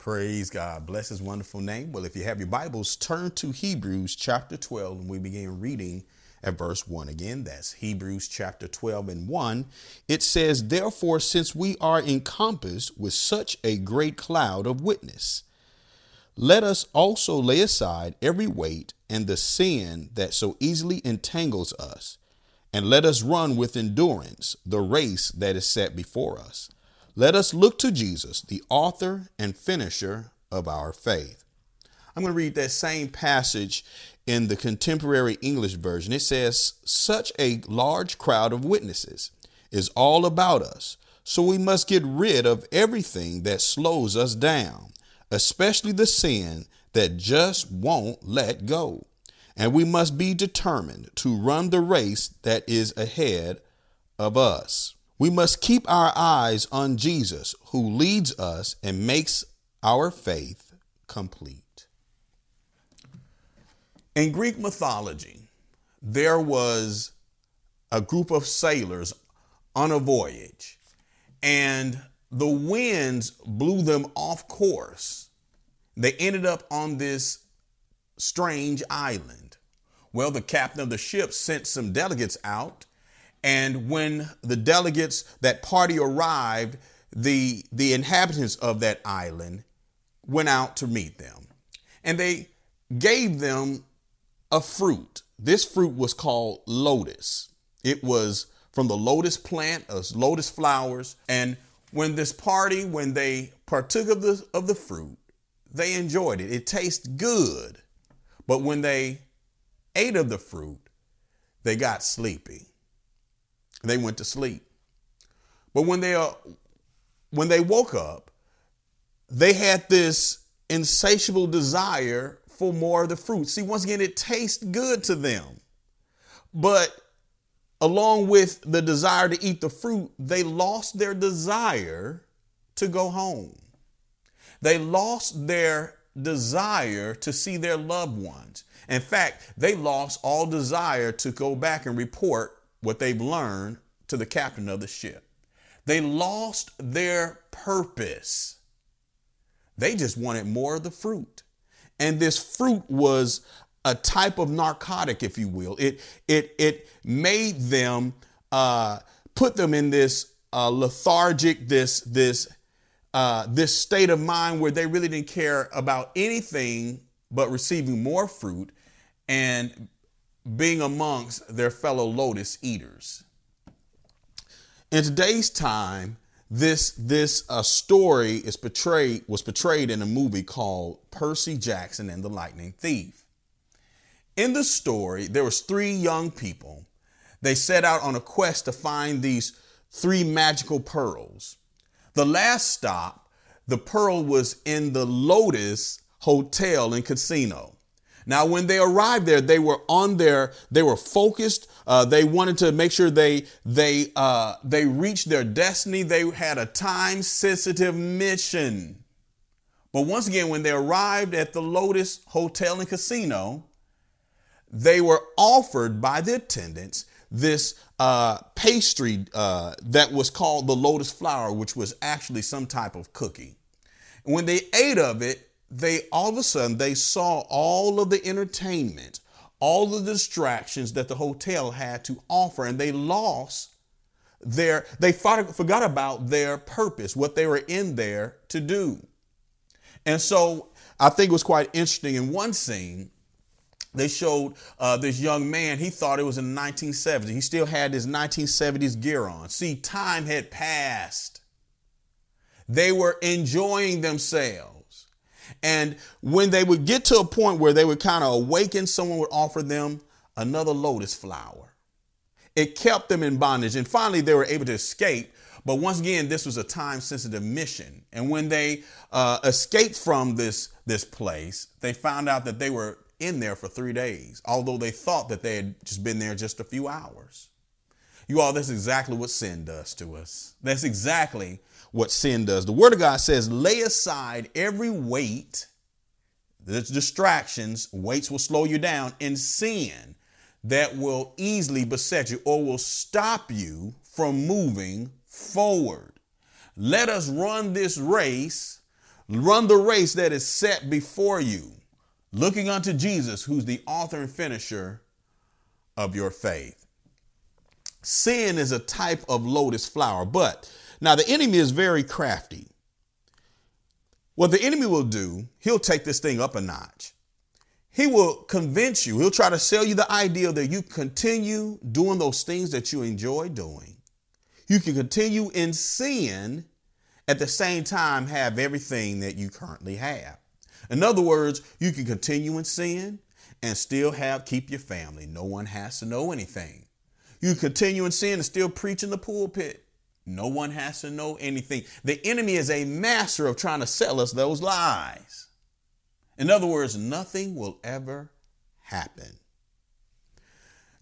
Praise God. Bless his wonderful name. Well, if you have your Bibles, turn to Hebrews chapter 12 and we begin reading at verse 1 again. That's Hebrews chapter 12 and 1. It says, Therefore, since we are encompassed with such a great cloud of witness, let us also lay aside every weight and the sin that so easily entangles us, and let us run with endurance the race that is set before us let us look to Jesus, the author and finisher of our faith. I'm going to read that same passage in the contemporary English version. It says, Such a large crowd of witnesses is all about us, so we must get rid of everything that slows us down, especially the sin that just won't let go. And we must be determined to run the race that is ahead of us. We must keep our eyes on Jesus, who leads us and makes our faith complete. In Greek mythology, there was a group of sailors on a voyage, and the winds blew them off course. They ended up on this strange island. Well, the captain of the ship sent some delegates out and when the delegates, that party arrived, the, the inhabitants of that island went out to meet them. And they gave them a fruit. This fruit was called lotus. It was from the lotus plant, as lotus flowers. And when this party, when they partook of the, of the fruit, they enjoyed it. It tastes good. But when they ate of the fruit, they got sleepy. They went to sleep. But when they uh, when they woke up, they had this insatiable desire for more of the fruit. See, once again, it tastes good to them. But along with the desire to eat the fruit, they lost their desire to go home. They lost their desire to see their loved ones. In fact, they lost all desire to go back and report what they've learned to the captain of the ship. They lost their purpose. They just wanted more of the fruit. And this fruit was a type of narcotic, if you will. It it it made them uh, put them in this uh, lethargic, this this uh, this state of mind where they really didn't care about anything but receiving more fruit and being amongst their fellow lotus eaters. In today's time, this this uh, story is portrayed was portrayed in a movie called Percy Jackson and the Lightning Thief. In the story, there was three young people. They set out on a quest to find these three magical pearls. The last stop, the pearl was in the Lotus Hotel and Casino. Now, when they arrived there, they were on their, they were focused. Uh, they wanted to make sure they they uh, they reached their destiny. They had a time sensitive mission. But once again, when they arrived at the Lotus Hotel and Casino, they were offered by the attendants this uh, pastry uh, that was called the lotus flower, which was actually some type of cookie. And when they ate of it, they all of a sudden they saw all of the entertainment, all the distractions that the hotel had to offer, and they lost their they forgot about their purpose, what they were in there to do. And so I think it was quite interesting in one scene. They showed uh, this young man, he thought it was in the 1970s. He still had his 1970s gear on. See, time had passed. They were enjoying themselves. And when they would get to a point where they would kind of awaken, someone would offer them another lotus flower. It kept them in bondage. And finally, they were able to escape. But once again, this was a time sensitive mission. And when they uh, escaped from this, this place, they found out that they were in there for three days, although they thought that they had just been there just a few hours. You all, that's exactly what sin does to us. That's exactly what sin does. The Word of God says, lay aside every weight, the distractions, weights will slow you down, and sin that will easily beset you or will stop you from moving forward. Let us run this race Run the race that is set before you, looking unto Jesus, who's the author and finisher of your faith. Sin is a type of lotus flower, but now the enemy is very crafty. What the enemy will do, he'll take this thing up a notch. He will convince you, he'll try to sell you the idea that you continue doing those things that you enjoy doing. You can continue in sin at the same time have everything that you currently have. In other words, you can continue in sin and still have keep your family. No one has to know anything. You continue in sin and still preach in the pulpit. No one has to know anything. The enemy is a master of trying to sell us those lies. In other words, nothing will ever happen.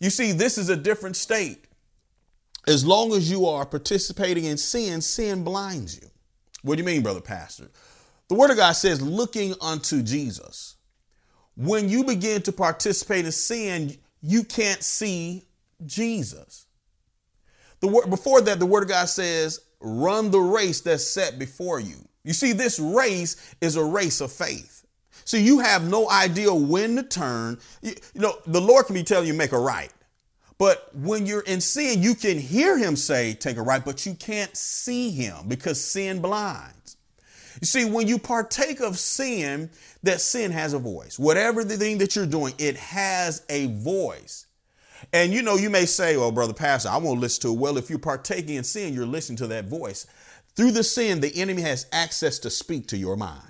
You see, this is a different state. As long as you are participating in sin, sin blinds you. What do you mean, brother pastor? The word of God says, looking unto Jesus. When you begin to participate in sin, you can't see Jesus. The word before that, the word of God says, run the race that's set before you. You see, this race is a race of faith. So you have no idea when to turn. You, you know, the Lord can be telling you make a right. But when you're in sin, you can hear him say, take a right, but you can't see him because sin blinds. You see, when you partake of sin, that sin has a voice. Whatever the thing that you're doing, it has a voice. And you know, you may say, well, brother pastor, I won't listen to it. Well, if you're partaking in sin, you're listening to that voice. Through the sin, the enemy has access to speak to your mind.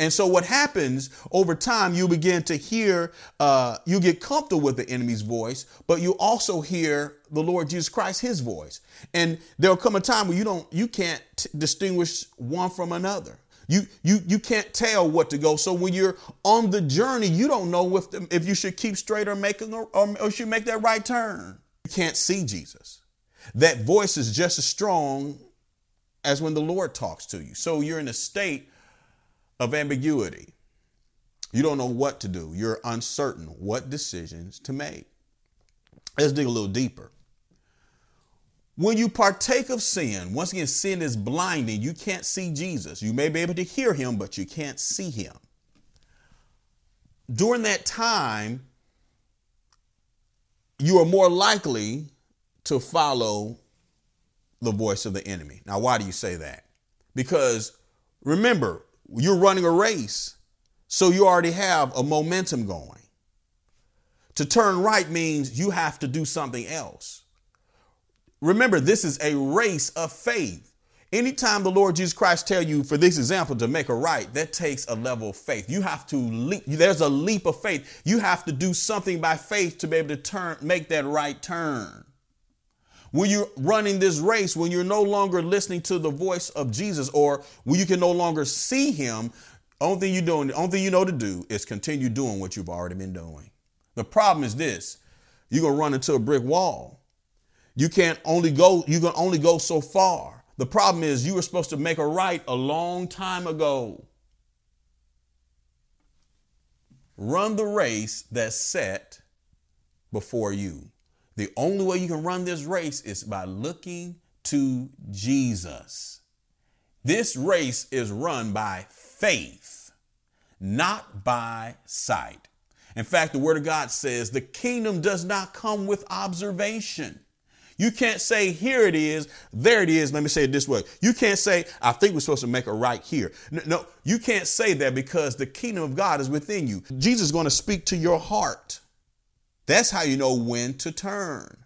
And so what happens over time, you begin to hear, uh, you get comfortable with the enemy's voice, but you also hear the Lord Jesus Christ, his voice. And there'll come a time where you don't, you can't t- distinguish one from another. You, you, you can't tell what to go. So when you're on the journey, you don't know if, the, if you should keep straight or make, a, or, or should make that right turn. You can't see Jesus. That voice is just as strong as when the Lord talks to you. So you're in a state of ambiguity. You don't know what to do. You're uncertain what decisions to make. Let's dig a little deeper. When you partake of sin, once again, sin is blinding. You can't see Jesus. You may be able to hear him, but you can't see him. During that time, you are more likely to follow the voice of the enemy. Now, why do you say that? Because remember, you're running a race, so you already have a momentum going. To turn right means you have to do something else. Remember, this is a race of faith. Anytime the Lord Jesus Christ tell you, for this example, to make a right, that takes a level of faith. You have to leap. There's a leap of faith. You have to do something by faith to be able to turn, make that right turn. When you're running this race, when you're no longer listening to the voice of Jesus, or when you can no longer see him, only thing you're doing, only thing you know to do is continue doing what you've already been doing. The problem is this: you're gonna run into a brick wall. You can't only go, you can only go so far. The problem is you were supposed to make a right a long time ago. Run the race that's set before you. The only way you can run this race is by looking to Jesus. This race is run by faith, not by sight. In fact, the Word of God says the kingdom does not come with observation. You can't say, here it is, there it is. Let me say it this way. You can't say, I think we're supposed to make a right here. No, no you can't say that because the kingdom of God is within you. Jesus is going to speak to your heart. That's how you know when to turn.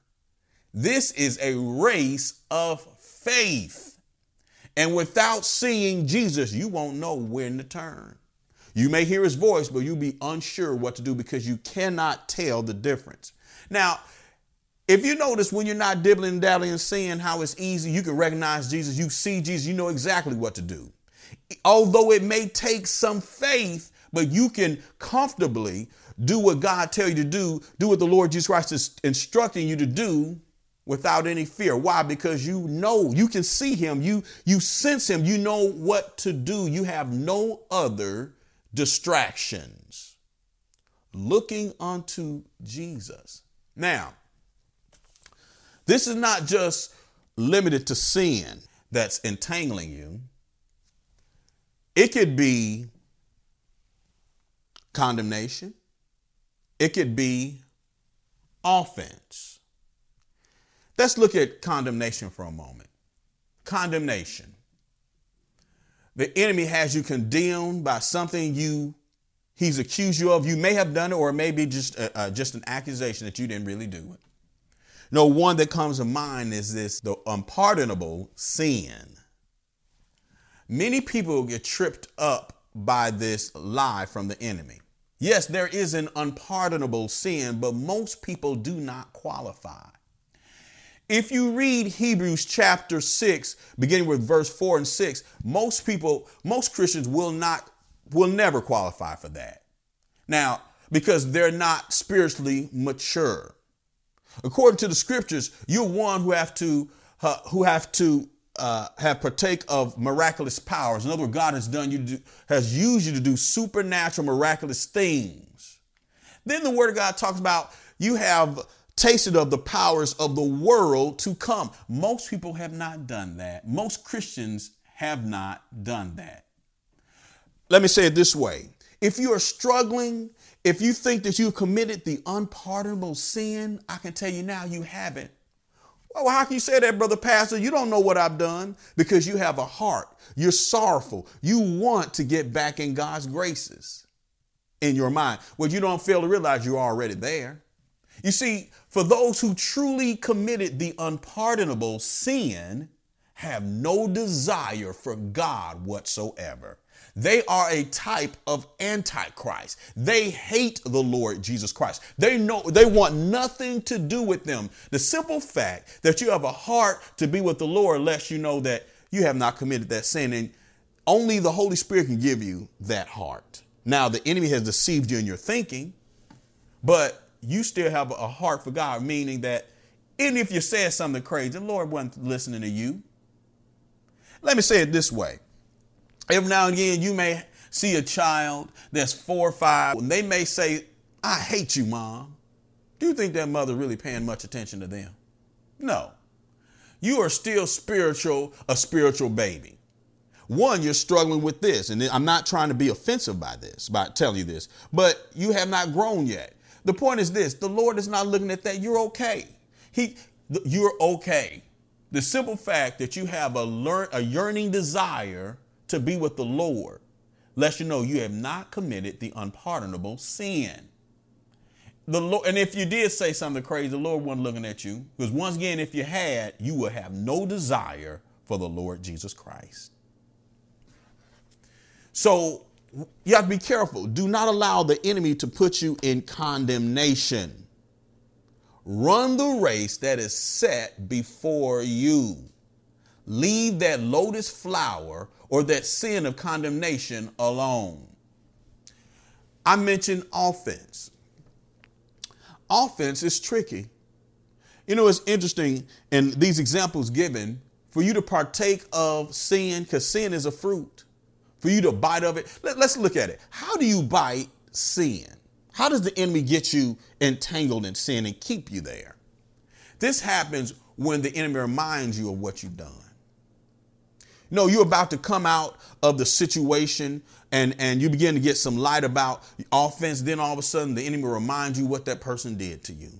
This is a race of faith. And without seeing Jesus, you won't know when to turn. You may hear his voice, but you'll be unsure what to do because you cannot tell the difference. Now, if you notice when you're not dibbling and dabbling and seeing how it's easy, you can recognize Jesus, you see Jesus, you know exactly what to do. Although it may take some faith, but you can comfortably do what God tell you to do, do what the Lord Jesus Christ is instructing you to do without any fear. Why? Because you know, you can see him, you you sense him, you know what to do. You have no other distractions. Looking unto Jesus. Now, this is not just limited to sin that's entangling you. It could be condemnation, it could be offense. Let's look at condemnation for a moment. Condemnation. The enemy has you condemned by something you he's accused you of. You may have done it, or maybe just uh, uh, just an accusation that you didn't really do it. No, one that comes to mind is this: the unpardonable sin. Many people get tripped up by this lie from the enemy. Yes, there is an unpardonable sin, but most people do not qualify. If you read Hebrews chapter 6, beginning with verse 4 and 6, most people, most Christians will not, will never qualify for that. Now, because they're not spiritually mature. According to the scriptures, you're one who have to, uh, who have to uh, have partake of miraculous powers. In other words, God has done you do, has used you to do supernatural, miraculous things. Then the Word of God talks about you have tasted of the powers of the world to come. Most people have not done that. Most Christians have not done that. Let me say it this way: If you are struggling, if you think that you committed the unpardonable sin, I can tell you now you haven't. Well, how can you say that, brother pastor? You don't know what I've done because you have a heart. You're sorrowful. You want to get back in God's graces in your mind. Well, you don't fail to realize you're already there. You see, for those who truly committed the unpardonable sin, have no desire for God whatsoever. They are a type of antichrist. They hate the Lord Jesus Christ. They know they want nothing to do with them. The simple fact that you have a heart to be with the Lord lets you know that you have not committed that sin and only the Holy Spirit can give you that heart. Now the enemy has deceived you in your thinking, but you still have a heart for God, meaning that even if you said something crazy, the Lord wasn't listening to you. Let me say it this way. Every now and again, you may see a child that's four or five, and they may say, I hate you, mom. Do you think that mother really paying much attention to them? No. You are still spiritual, a spiritual baby. One, you're struggling with this, and I'm not trying to be offensive by this, by telling you this, but you have not grown yet. The point is this: the Lord is not looking at that. You're okay. He, you're okay. The simple fact that you have a, learn, a yearning desire to be with the Lord lets you know you have not committed the unpardonable sin. The Lord, and if you did say something crazy, the Lord wasn't looking at you. Because once again, if you had, you would have no desire for the Lord Jesus Christ. So you have to be careful. Do not allow the enemy to put you in condemnation. Run the race that is set before you. Leave that lotus flower or that sin of condemnation alone. I mentioned offense. Offense is tricky. You know, it's interesting in these examples given for you to partake of sin, because sin is a fruit, for you to bite of it. Let, us look at it. How do you bite sin? How does the enemy get you entangled in sin and keep you there? This happens when the enemy reminds you of what you've done. No, you're about to come out of the situation and, and you begin to get some light about offense. Then all of a sudden, the enemy reminds you what that person did to you.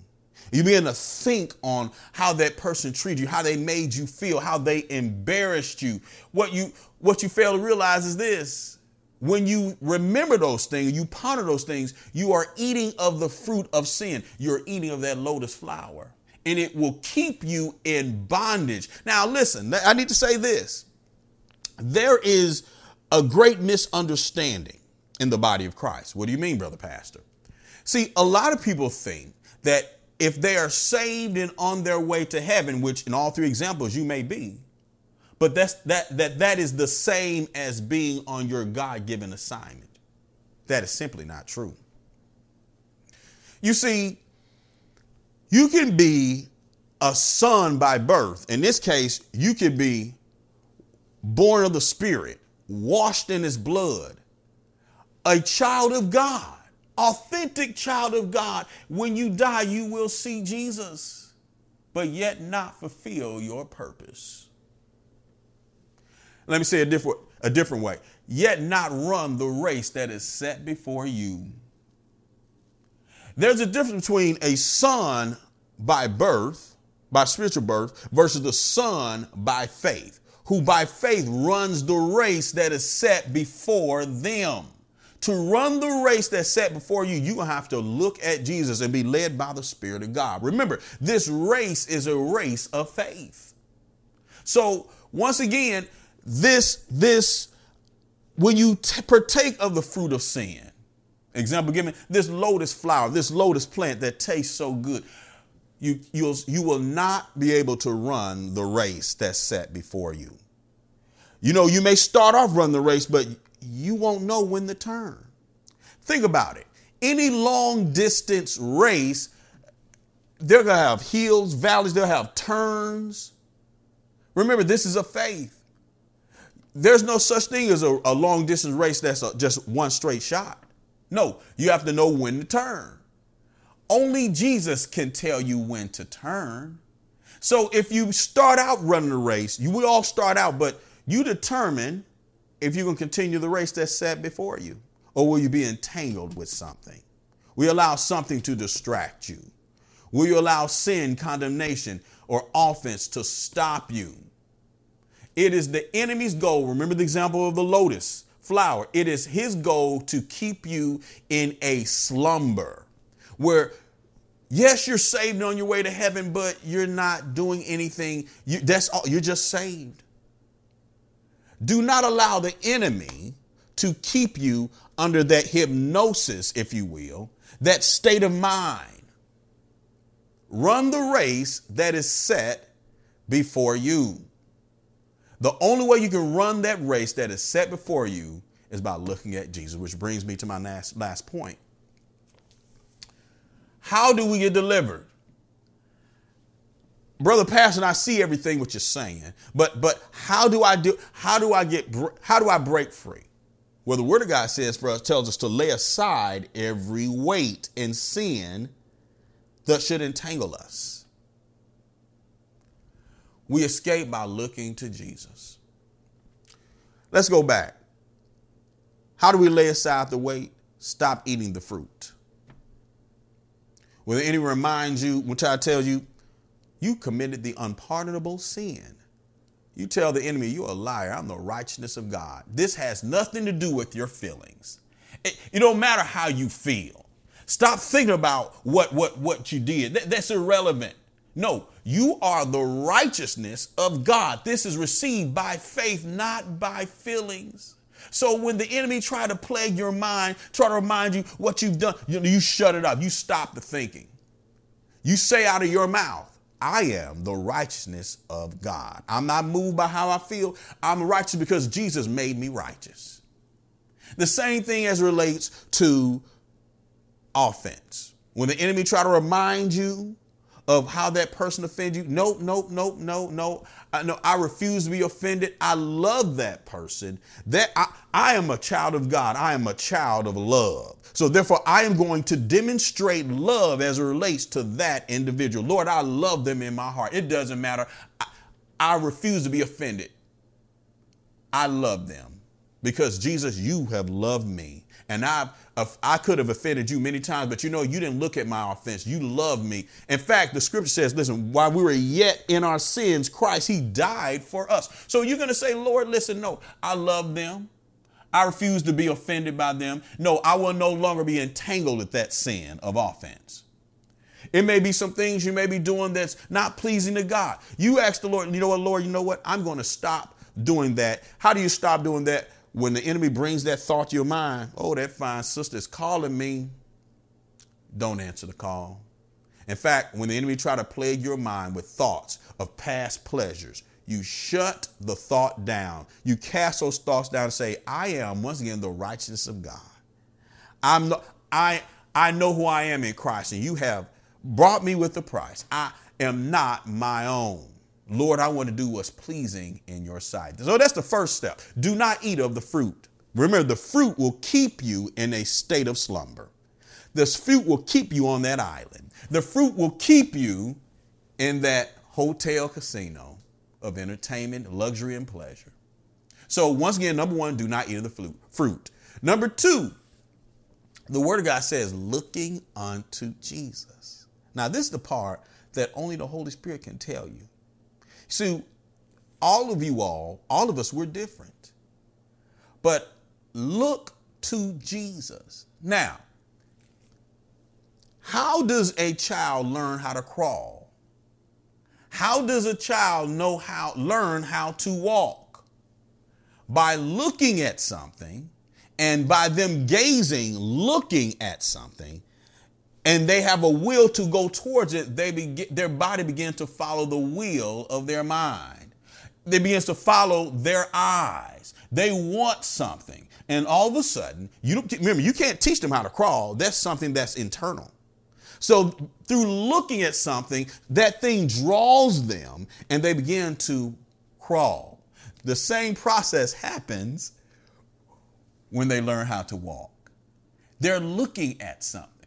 You begin to think on how that person treated you, how they made you feel, how they embarrassed you. What you what you fail to realize is this. When you remember those things, you ponder those things, you are eating of the fruit of sin. You're eating of that lotus flower. And it will keep you in bondage. Now, listen, I need to say this there is a great misunderstanding in the body of Christ. What do you mean, brother pastor? See, a lot of people think that if they are saved and on their way to heaven, which in all three examples you may be, but that's that that that is the same as being on your God-given assignment. That is simply not true. You see, you can be a son by birth. In this case, you could be born of the Spirit, washed in his blood, a child of God, authentic child of God. When you die, you will see Jesus, but yet not fulfill your purpose. Let me say a different, a different way. yet not run the race that is set before you. There's a difference between a son by birth, by spiritual birth, versus the son by faith, who by faith runs the race that is set before them. To run the race that's set before you, you have to look at Jesus and be led by the Spirit of God. Remember, this race is a race of faith. So, once again, this, this, when you t- partake of the fruit of sin, example given, this lotus flower, this lotus plant that tastes so good, you, you'll, you will not be able to run the race that's set before you. You know, you may start off running the race, but you won't know when to turn. Think about it. Any long distance race, they're going to have hills, valleys, they'll have turns. Remember, this is a faith. There's no such thing as a, a long distance race that's a, just one straight shot. No, you have to know when to turn. Only Jesus can tell you when to turn. So if you start out running a race, you will all start out, but you determine if you're going to continue the race that's set before you, or will you be entangled with something? Will you allow something to distract you? Will you allow sin, condemnation, or offense to stop you? It is the enemy's goal. Remember the example of the lotus flower. It is his goal to keep you in a slumber where yes you're saved on your way to heaven but you're not doing anything you, that's all you're just saved do not allow the enemy to keep you under that hypnosis, if you will, that state of mind. Run the race that is set before you. The only way you can run that race that is set before you is by looking at Jesus, which brings me to my last, last point. How do we get delivered? Brother pastor i see everything what you're saying but but how do i do how do i get how do i break free? Well the word of god says for us tells us to lay aside every weight and sin that should entangle us. We escape by looking to jesus. Let's go back. How do we lay aside the weight? Stop eating the fruit. When anyone reminds you which i tell you you committed the unpardonable sin. You tell the enemy, you're a liar. I'm the righteousness of God. This has nothing to do with your feelings. It, it don't matter how you feel. Stop thinking about what, what, what you did. That, that's irrelevant. No, you are the righteousness of God. This is received by faith, not by feelings. So when the enemy try to plague your mind, try to remind you what you've done, you, you shut it up. You stop the thinking. You say out of your mouth, I am the righteousness of God. I'm not moved by how I feel. I'm righteous because Jesus made me righteous. The same thing as relates to offense. When the enemy try to remind you of how that person offended you. Nope, nope, nope, no, no. I, no, I refuse to be offended. I love that person. That I, I am a child of God. I am a child of love. So therefore, I am going to demonstrate love as it relates to that individual. Lord, I love them in my heart. It doesn't matter. I, I refuse to be offended. I love them because Jesus, you have loved me. And I've I could have offended you many times, but you know, you didn't look at my offense. You loved me. In fact, the scripture says, listen, while we were yet in our sins, Christ, He died for us. So you're going to say, Lord, listen, no, I love them. I refuse to be offended by them. No, I will no longer be entangled with that sin of offense. It may be some things you may be doing that's not pleasing to God. You ask the Lord, you know what, Lord, you know what? I'm going to stop doing that. How do you stop doing that? When the enemy brings that thought to your mind, oh, that fine sister is calling me, don't answer the call. In fact, when the enemy try to plague your mind with thoughts of past pleasures, you shut the thought down. You cast those thoughts down and say, I am once again the righteousness of God. I'm no, I I know who I am in Christ, and you have brought me with the price. I am not my own. Lord, I want to do what's pleasing in your sight. So that's the first step. Do not eat of the fruit. Remember, the fruit will keep you in a state of slumber. This fruit will keep you on that island. The fruit will keep you in that hotel casino of entertainment, luxury, and pleasure. So once again, number one, do not eat of the fruit. Number two, the word of God says, looking unto Jesus. Now, this is the part that only the Holy Spirit can tell you. See, all of you all, all of us, we're different. But look to Jesus. Now, how does a child learn how to crawl? How does a child know how learn how to walk? By looking at something and by them gazing, looking at something, and they have a will to go towards it, they begin, their body begins to follow the will of their mind. They begins to follow their eyes. They want something. And all of a sudden, you don't remember, you can't teach them how to crawl. That's something that's internal. So through looking at something, that thing draws them and they begin to crawl. The same process happens when they learn how to walk. They're looking at something.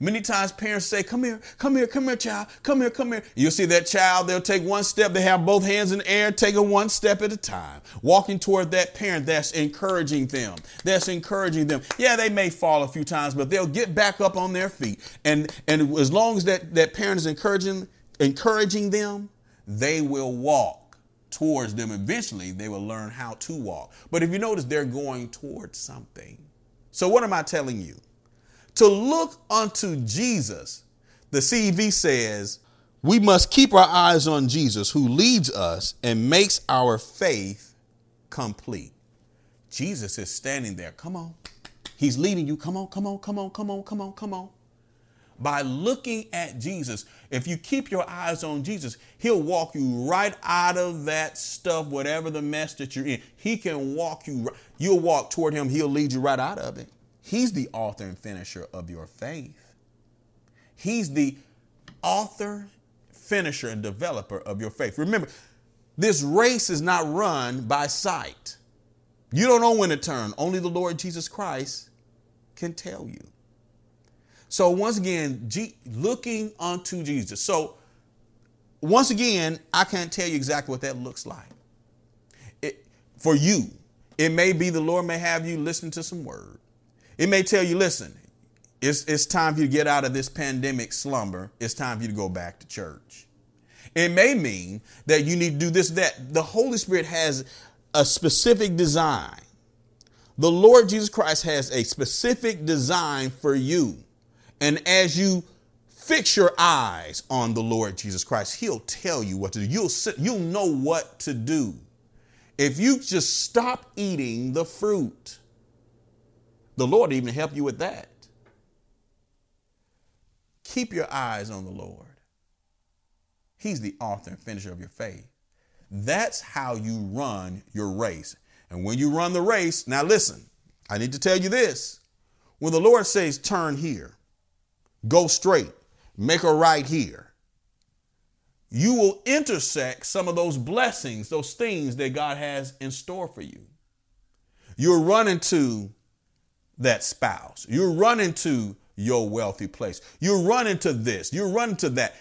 Many times parents say, Come here, come here, come here, child, come here, come here. You'll see that child, they'll take one step, they have both hands in the air, Take taking one step at a time, walking toward that parent that's encouraging them. That's encouraging them. Yeah, they may fall a few times, but they'll get back up on their feet. And, and as long as that, that parent is encouraging, encouraging them, they will walk towards them. Eventually, they will learn how to walk. But if you notice, they're going towards something. So, what am I telling you? To look unto Jesus, the CEV says, we must keep our eyes on Jesus who leads us and makes our faith complete. Jesus is standing there. Come on. He's leading you. Come on, come on, come on, come on, come on, come on by looking at Jesus. If you keep your eyes on Jesus, He'll walk you right out of that stuff, whatever the mess that you're in. He can walk you, you'll walk toward Him, He'll lead you right out of it. He's the author and finisher of your faith. He's the author, finisher, and developer of your faith. Remember, this race is not run by sight. You don't know when to turn. Only the Lord Jesus Christ can tell you. So once again, G- looking unto Jesus. So once again, I can't tell you exactly what that looks like. It, for you, it may be the Lord may have you listen to some word. It may tell you, listen, it's, it's time for you to get out of this pandemic slumber. It's time for you to go back to church. It may mean that you need to do this, that. The Holy Spirit has a specific design. The Lord Jesus Christ has a specific design for you. And as you fix your eyes on the Lord Jesus Christ, He'll tell you what to do. You'll, you'll know what to do. If you just stop eating the fruit, the Lord even help you with that. Keep your eyes on the Lord. He's the author and finisher of your faith. That's how you run your race. And when you run the race, now listen, I need to tell you this. When the Lord says, turn here, go straight, make a right here. You will intersect some of those blessings, those things that God has in store for you. You're running to that spouse. You're running to your wealthy place. You're running to this. You're running to that.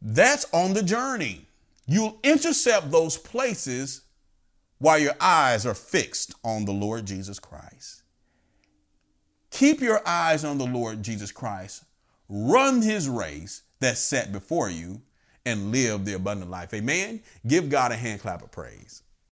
That's on the journey. You'll intercept those places while your eyes are fixed on the Lord Jesus Christ. Keep your eyes on the Lord Jesus Christ. Run his race that's set before you and live the abundant life. Amen. Give God a hand clap of praise.